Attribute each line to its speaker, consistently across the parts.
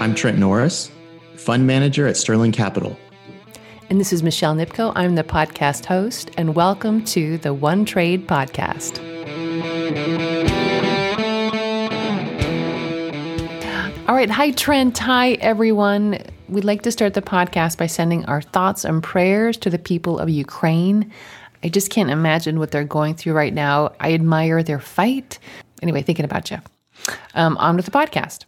Speaker 1: I'm Trent Norris, fund manager at Sterling Capital.
Speaker 2: And this is Michelle Nipko. I'm the podcast host, and welcome to the One Trade Podcast. All right. Hi, Trent. Hi, everyone. We'd like to start the podcast by sending our thoughts and prayers to the people of Ukraine. I just can't imagine what they're going through right now. I admire their fight. Anyway, thinking about you. Um, on with the podcast.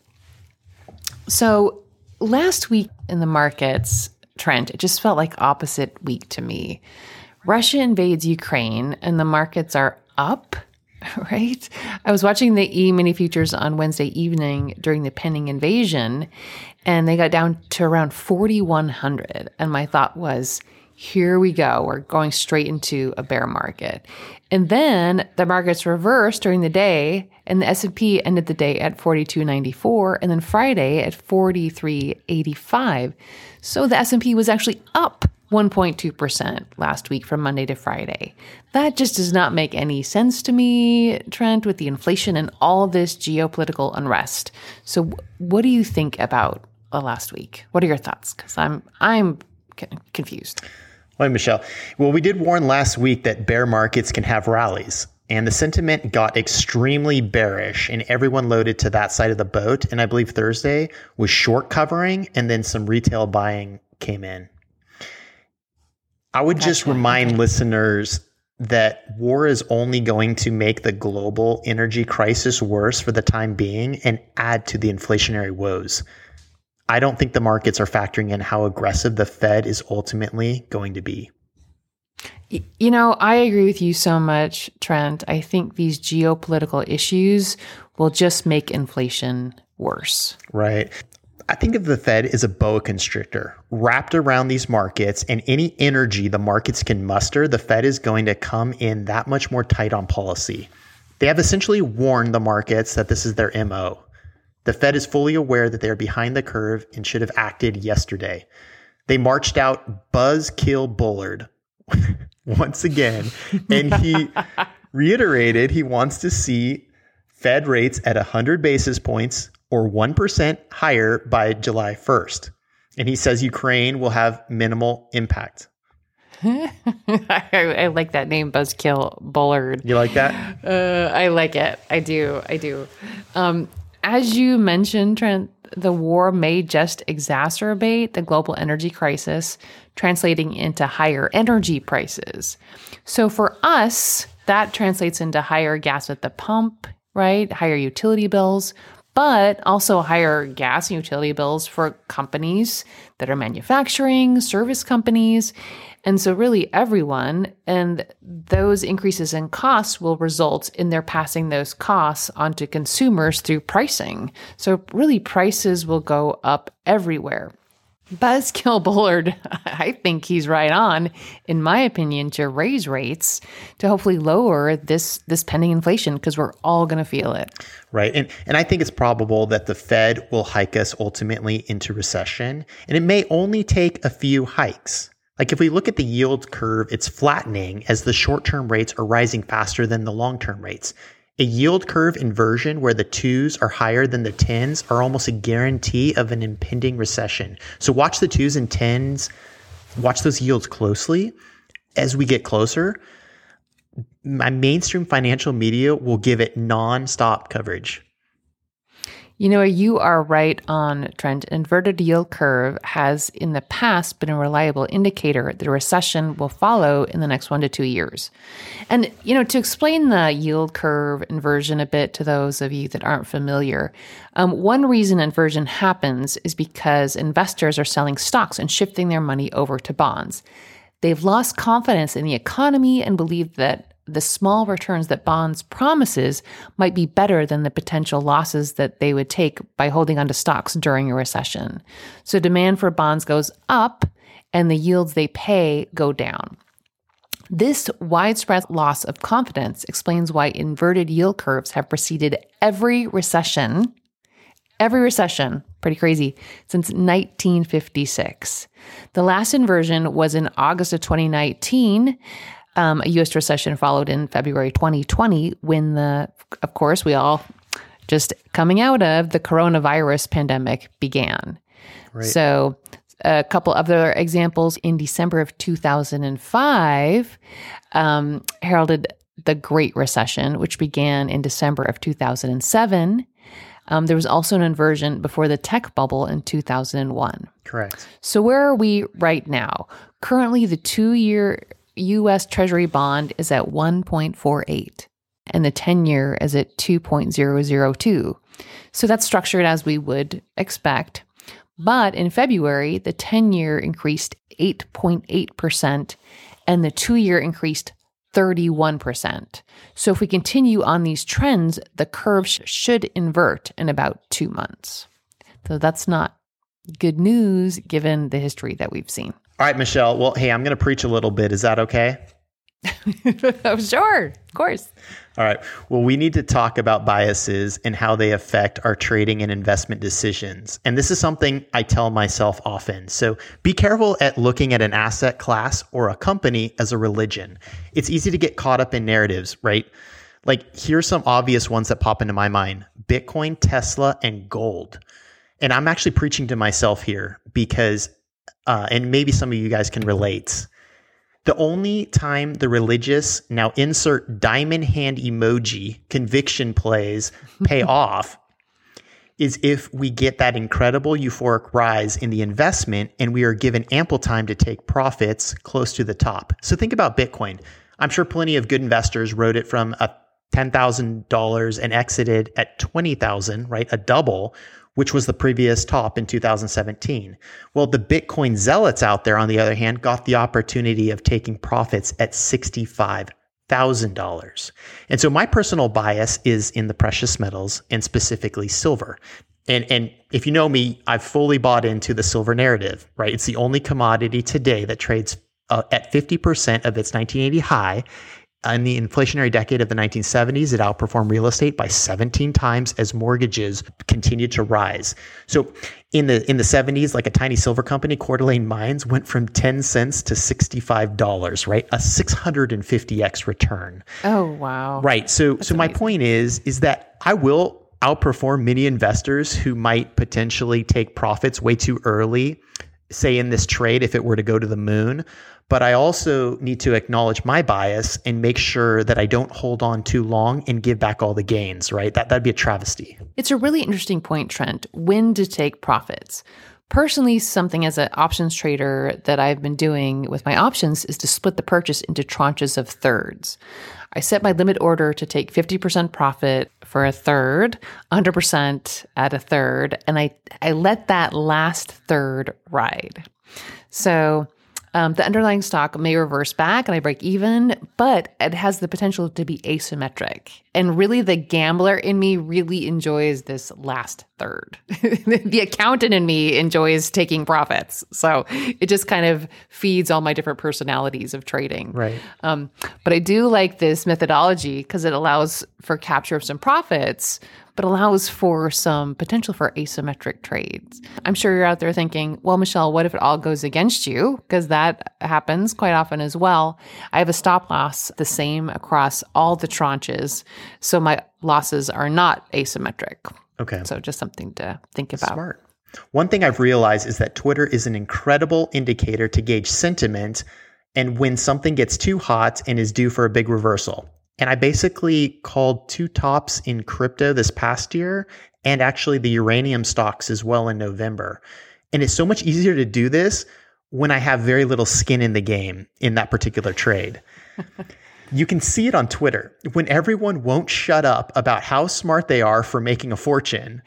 Speaker 2: So last week in the markets, Trent, it just felt like opposite week to me. Russia invades Ukraine and the markets are up, right? I was watching the E mini futures on Wednesday evening during the pending invasion and they got down to around 4100 and my thought was here we go. We're going straight into a bear market. And then the markets reversed during the day and the S&P ended the day at 42.94 and then Friday at 43.85. So the S&P was actually up 1.2% last week from Monday to Friday. That just does not make any sense to me, Trent, with the inflation and all this geopolitical unrest. So what do you think about uh, last week? What are your thoughts? Cuz I'm I'm confused.
Speaker 3: Hi, Michelle. Well, we did warn last week that bear markets can have rallies, and the sentiment got extremely bearish, and everyone loaded to that side of the boat. And I believe Thursday was short covering, and then some retail buying came in. I would gotcha. just remind listeners that war is only going to make the global energy crisis worse for the time being and add to the inflationary woes. I don't think the markets are factoring in how aggressive the Fed is ultimately going to be.
Speaker 2: You know, I agree with you so much, Trent. I think these geopolitical issues will just make inflation worse.
Speaker 3: Right. I think of the Fed as a boa constrictor wrapped around these markets and any energy the markets can muster, the Fed is going to come in that much more tight on policy. They have essentially warned the markets that this is their MO. The Fed is fully aware that they are behind the curve and should have acted yesterday. They marched out Buzzkill Bullard once again, and he reiterated he wants to see Fed rates at 100 basis points or 1% higher by July 1st. And he says Ukraine will have minimal impact.
Speaker 2: I, I, like that name, Buzzkill Bullard.
Speaker 3: You like that?
Speaker 2: Uh, I like it. I do. I do. Um, as you mentioned, Trent, the war may just exacerbate the global energy crisis, translating into higher energy prices. So for us, that translates into higher gas at the pump, right? Higher utility bills, but also higher gas and utility bills for companies that are manufacturing, service companies. And so, really, everyone, and those increases in costs will result in their passing those costs onto consumers through pricing. So, really, prices will go up everywhere. Buzzkill Bullard, I think he's right on, in my opinion, to raise rates to hopefully lower this this pending inflation because we're all going to feel it.
Speaker 3: Right, and and I think it's probable that the Fed will hike us ultimately into recession, and it may only take a few hikes. Like if we look at the yield curve, it's flattening as the short term rates are rising faster than the long term rates. A yield curve inversion where the twos are higher than the tens are almost a guarantee of an impending recession. So watch the twos and tens, watch those yields closely as we get closer. My mainstream financial media will give it non-stop coverage.
Speaker 2: You know, you are right on, Trent. Inverted yield curve has in the past been a reliable indicator that a recession will follow in the next one to two years. And, you know, to explain the yield curve inversion a bit to those of you that aren't familiar, um, one reason inversion happens is because investors are selling stocks and shifting their money over to bonds. They've lost confidence in the economy and believe that the small returns that bonds promises might be better than the potential losses that they would take by holding onto stocks during a recession. So demand for bonds goes up and the yields they pay go down. This widespread loss of confidence explains why inverted yield curves have preceded every recession, every recession, pretty crazy, since 1956. The last inversion was in August of 2019 um, a U.S. recession followed in February 2020 when the, of course, we all just coming out of the coronavirus pandemic began. Right. So, a couple other examples in December of 2005 um, heralded the Great Recession, which began in December of 2007. Um, there was also an inversion before the tech bubble in 2001.
Speaker 3: Correct.
Speaker 2: So, where are we right now? Currently, the two year US Treasury bond is at 1.48, and the 10 year is at 2.002. So, that's structured as we would expect. But in February, the 10 year increased 8.8%, and the two year increased 31%. So if we continue on these trends, the curve sh- should invert in about two months. So that's not good news given the history that we've seen.
Speaker 3: All right, Michelle. Well, hey, I'm going to preach a little bit. Is that okay?
Speaker 2: oh, sure, of course.
Speaker 3: All right. Well, we need to talk about biases and how they affect our trading and investment decisions. And this is something I tell myself often. So be careful at looking at an asset class or a company as a religion. It's easy to get caught up in narratives, right? Like, here's some obvious ones that pop into my mind Bitcoin, Tesla, and gold. And I'm actually preaching to myself here because, uh, and maybe some of you guys can relate the only time the religious, now insert diamond hand emoji, conviction plays pay off is if we get that incredible euphoric rise in the investment and we are given ample time to take profits close to the top. So think about Bitcoin. I'm sure plenty of good investors wrote it from a $10,000 and exited at 20,000, right? A double which was the previous top in 2017. Well, the Bitcoin zealots out there, on the other hand, got the opportunity of taking profits at $65,000. And so my personal bias is in the precious metals and specifically silver. And, and if you know me, I've fully bought into the silver narrative, right? It's the only commodity today that trades uh, at 50% of its 1980 high in the inflationary decade of the 1970s, it outperformed real estate by 17 times as mortgages continued to rise. So in the in the 70s, like a tiny silver company, Coeur d'Alene Mines went from 10 cents to $65, right? A 650x return.
Speaker 2: Oh, wow.
Speaker 3: Right. So That's so amazing. my point is is that I will outperform many investors who might potentially take profits way too early, say in this trade if it were to go to the moon but I also need to acknowledge my bias and make sure that I don't hold on too long and give back all the gains, right? That that'd be a travesty.
Speaker 2: It's a really interesting point, Trent, when to take profits. Personally, something as an options trader that I've been doing with my options is to split the purchase into tranches of thirds. I set my limit order to take 50% profit for a third, 100% at a third, and I, I let that last third ride. So um, the underlying stock may reverse back and I break even, but it has the potential to be asymmetric. And really, the gambler in me really enjoys this last third. the accountant in me enjoys taking profits. So it just kind of feeds all my different personalities of trading.
Speaker 3: Right. Um,
Speaker 2: but I do like this methodology because it allows for capture of some profits but allows for some potential for asymmetric trades. I'm sure you're out there thinking, well, Michelle, what if it all goes against you? Because that happens quite often as well. I have a stop loss the same across all the tranches. So my losses are not asymmetric.
Speaker 3: Okay.
Speaker 2: So just something to think about.
Speaker 3: Smart. One thing I've realized is that Twitter is an incredible indicator to gauge sentiment and when something gets too hot and is due for a big reversal. And I basically called two tops in crypto this past year and actually the uranium stocks as well in November. And it's so much easier to do this when I have very little skin in the game in that particular trade. you can see it on Twitter. When everyone won't shut up about how smart they are for making a fortune,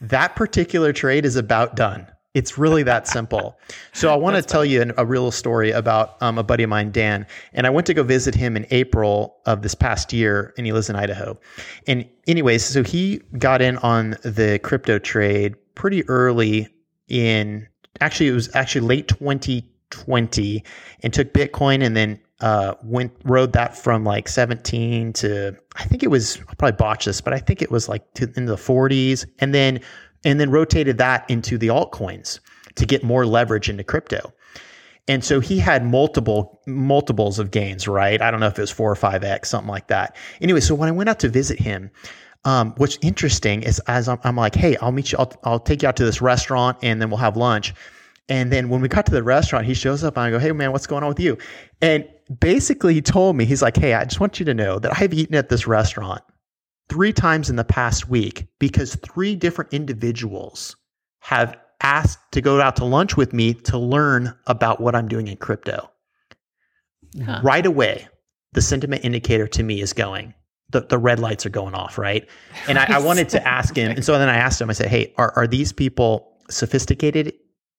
Speaker 3: that particular trade is about done. It's really that simple. So I want to tell you an, a real story about um, a buddy of mine, Dan. And I went to go visit him in April of this past year, and he lives in Idaho. And anyways, so he got in on the crypto trade pretty early in. Actually, it was actually late 2020, and took Bitcoin, and then uh, went rode that from like 17 to I think it was I'll probably botch this, but I think it was like to, in the 40s, and then and then rotated that into the altcoins to get more leverage into crypto. And so he had multiple multiples of gains, right? I don't know if it was four or five X, something like that. Anyway, so when I went out to visit him, um, what's interesting is as I'm, I'm like, hey, I'll meet you, I'll, I'll take you out to this restaurant and then we'll have lunch. And then when we got to the restaurant, he shows up and I go, hey, man, what's going on with you? And basically, he told me, he's like, hey, I just want you to know that I've eaten at this restaurant three times in the past week because three different individuals have asked to go out to lunch with me to learn about what I'm doing in crypto. Huh. Right away, the sentiment indicator to me is going, the, the red lights are going off, right? And I, I wanted to ask him. And so then I asked him, I said, hey, are, are these people sophisticated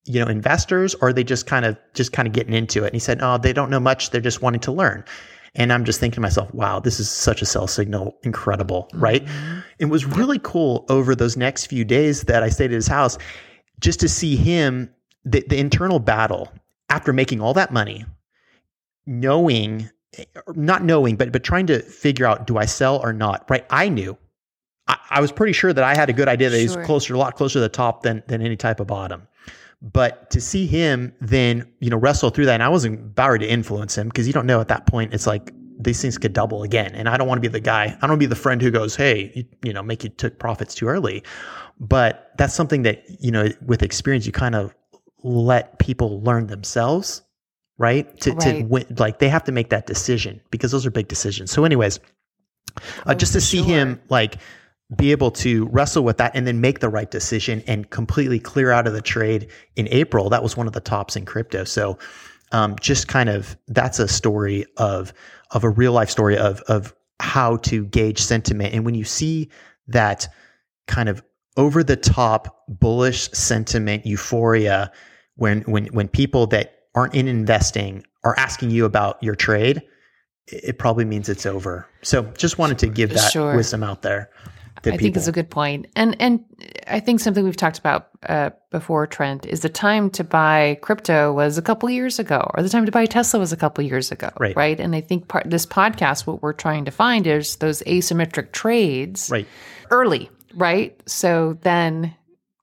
Speaker 3: you know investors or are they just kind of just kind of getting into it? And he said oh they don't know much. They're just wanting to learn. And i'm just thinking to myself wow this is such a sell signal. Incredible. Right? Mm-hmm. it was really cool over those next few days that i stayed at his house just to see him the, the internal battle after making all that money knowing not knowing but but trying to figure out do i sell or not? Right? I knew. I, I was pretty sure that I had a good idea that sure. he's closer, a lot closer to the top than than any type of bottom. But to see him then, you know, wrestle through that, and I wasn't bound to influence him because you don't know at that point. It's like these things could double again, and I don't want to be the guy. I don't want to be the friend who goes, "Hey, you, you know, make you took profits too early." But that's something that you know, with experience, you kind of let people learn themselves, right? To, right. to win, like they have to make that decision because those are big decisions. So, anyways, uh, oh, just to see sure. him like be able to wrestle with that and then make the right decision and completely clear out of the trade in April. That was one of the tops in crypto. So, um, just kind of that's a story of of a real life story of of how to gauge sentiment. And when you see that kind of over the top bullish sentiment euphoria, when when when people that aren't in investing are asking you about your trade, it probably means it's over. So just wanted to give that sure. wisdom out there.
Speaker 2: I think it's a good point, and and I think something we've talked about uh, before, Trent, is the time to buy crypto was a couple years ago, or the time to buy Tesla was a couple years ago,
Speaker 3: right?
Speaker 2: Right, and I think part this podcast, what we're trying to find is those asymmetric trades,
Speaker 3: right,
Speaker 2: early, right. So then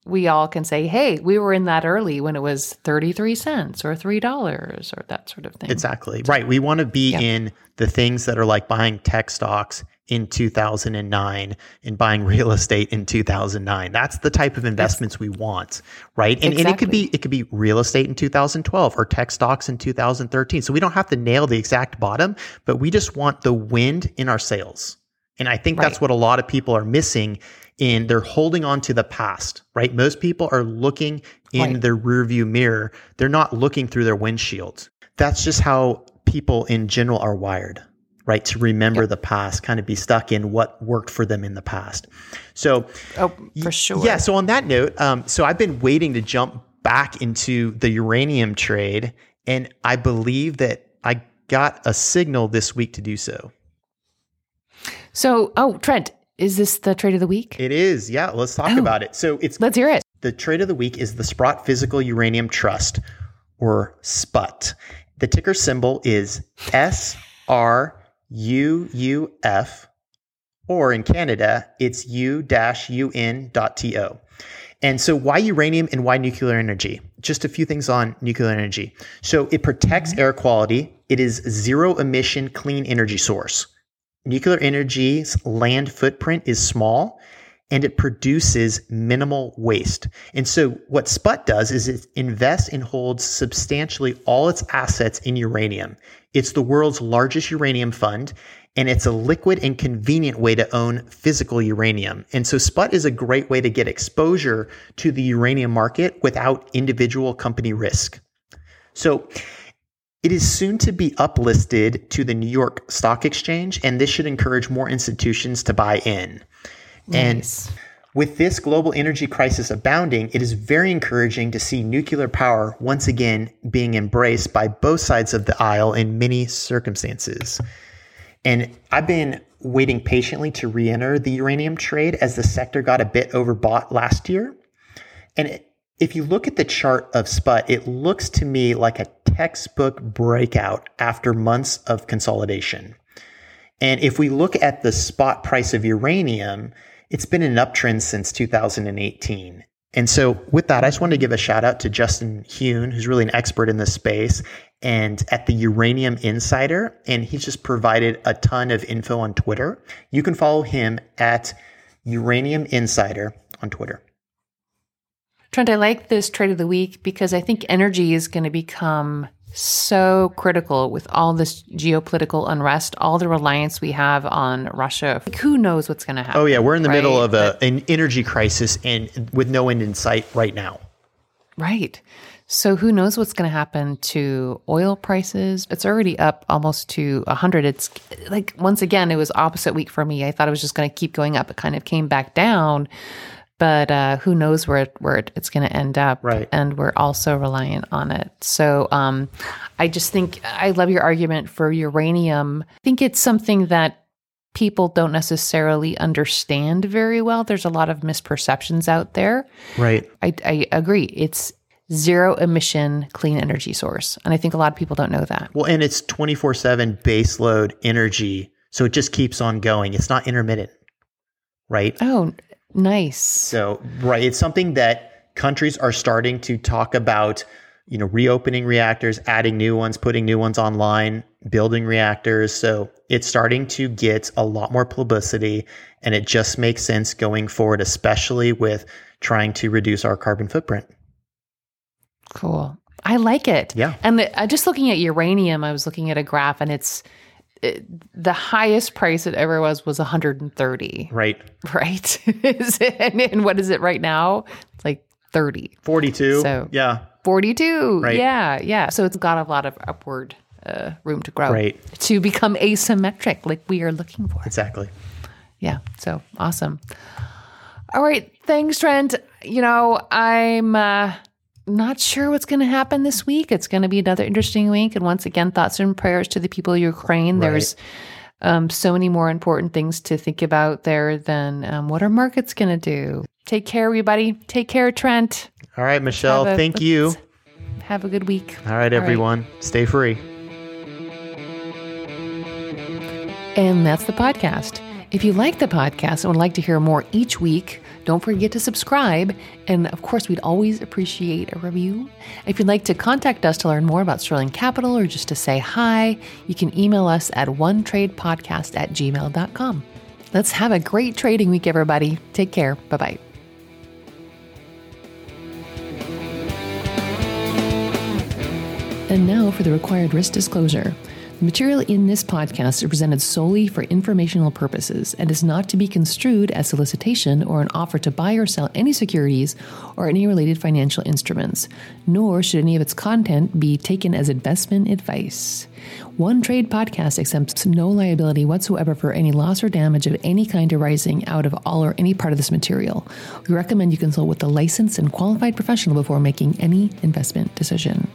Speaker 2: we all can say, hey, we were in that early when it was 33 cents or $3 or that sort of thing.
Speaker 3: Exactly. Right. We want to be yeah. in the things that are like buying tech stocks in 2009 and buying real estate in 2009. That's the type of investments we want, right? And, exactly. and it could be it could be real estate in 2012 or tech stocks in 2013. So we don't have to nail the exact bottom, but we just want the wind in our sails. And I think right. that's what a lot of people are missing in they're holding on to the past, right? Most people are looking in right. their rearview mirror. They're not looking through their windshield. That's just how people in general are wired right? To remember yep. the past, kind of be stuck in what worked for them in the past. So,
Speaker 2: oh, for sure.
Speaker 3: Yeah. So on that note, um, so I've been waiting to jump back into the uranium trade, and I believe that I got a signal this week to do so.
Speaker 2: So, oh, Trent, is this the trade of the week?
Speaker 3: It is. Yeah. Let's talk oh, about it. So it's
Speaker 2: let's hear it.
Speaker 3: The trade of the week is the Sprott Physical Uranium Trust, or SPUT. The ticker symbol is S R U U F or in Canada, it's u-un.to. And so, why uranium and why nuclear energy? Just a few things on nuclear energy. So, it protects mm-hmm. air quality. It is zero emission clean energy source. Nuclear energy's land footprint is small and it produces minimal waste. And so what SPUT does is it invests and holds substantially all its assets in uranium. It's the world's largest uranium fund and it's a liquid and convenient way to own physical uranium. And so SPUT is a great way to get exposure to the uranium market without individual company risk. So it is soon to be uplisted to the New York Stock Exchange, and this should encourage more institutions to buy in. Nice. And with this global energy crisis abounding, it is very encouraging to see nuclear power once again being embraced by both sides of the aisle in many circumstances. And I've been waiting patiently to re enter the uranium trade as the sector got a bit overbought last year. And if you look at the chart of SPUT, it looks to me like a textbook breakout after months of consolidation. And if we look at the spot price of uranium, it's been an uptrend since 2018. And so with that, I just wanted to give a shout out to Justin Huhn, who's really an expert in this space and at the Uranium Insider. And he's just provided a ton of info on Twitter. You can follow him at Uranium Insider on Twitter.
Speaker 2: Trent, I like this trade of the week because I think energy is going to become so critical with all this geopolitical unrest, all the reliance we have on Russia. Like, who knows what's going to happen?
Speaker 3: Oh yeah, we're in the
Speaker 2: right?
Speaker 3: middle of a, an energy crisis and with no end in sight right now.
Speaker 2: Right. So who knows what's going to happen to oil prices? It's already up almost to 100. It's like once again it was opposite week for me. I thought it was just going to keep going up. It kind of came back down. But uh, who knows where it, where it, it's going to end up?
Speaker 3: Right.
Speaker 2: And we're also reliant on it. So um, I just think I love your argument for uranium. I think it's something that people don't necessarily understand very well. There's a lot of misperceptions out there.
Speaker 3: Right.
Speaker 2: I, I agree. It's zero emission clean energy source. And I think a lot of people don't know that.
Speaker 3: Well, and it's 24 7 base load energy. So it just keeps on going. It's not intermittent. Right.
Speaker 2: Oh, nice.
Speaker 3: So, right. It's something that countries are starting to talk about, you know, reopening reactors, adding new ones, putting new ones online, building reactors. So it's starting to get a lot more publicity. And it just makes sense going forward, especially with trying to reduce our carbon footprint.
Speaker 2: Cool. I like it.
Speaker 3: Yeah.
Speaker 2: And the, uh, just looking at uranium, I was looking at a graph and it's it, the highest price it ever was was 130.
Speaker 3: Right.
Speaker 2: Right. Is it- and, and what is it right now? It's like 30.
Speaker 3: 42.
Speaker 2: So-
Speaker 3: yeah.
Speaker 2: 42.
Speaker 3: Right.
Speaker 2: Yeah. Yeah. So it's got a lot of upward uh, room to grow.
Speaker 3: Right.
Speaker 2: To become asymmetric like we are looking for.
Speaker 3: Exactly.
Speaker 2: Yeah. So awesome. All right. Thanks, Trent. You know, I'm uh, not sure what's going to happen this week. It's going to be another interesting week. And once again, thoughts and prayers to the people of Ukraine. There's um, so many more important things to think about there than um, what our market's going to do. Take care, everybody. Take care, Trent.
Speaker 3: All right, Michelle.
Speaker 2: A-
Speaker 3: thank you.
Speaker 2: Have a good week.
Speaker 3: All right, everyone. Stay free.
Speaker 2: And that's the podcast. If you like the podcast and would like to hear more each week, don't forget to subscribe. And of course, we'd always appreciate a review. If you'd like to contact us to learn more about Sterling Capital or just to say hi, you can email us at onetradepodcast at gmail.com. Let's have a great trading week, everybody. Take care. Bye bye. And now for the required risk disclosure. The material in this podcast is presented solely for informational purposes and is not to be construed as solicitation or an offer to buy or sell any securities or any related financial instruments, nor should any of its content be taken as investment advice. One Trade Podcast accepts no liability whatsoever for any loss or damage of any kind arising out of all or any part of this material. We recommend you consult with a licensed and qualified professional before making any investment decision.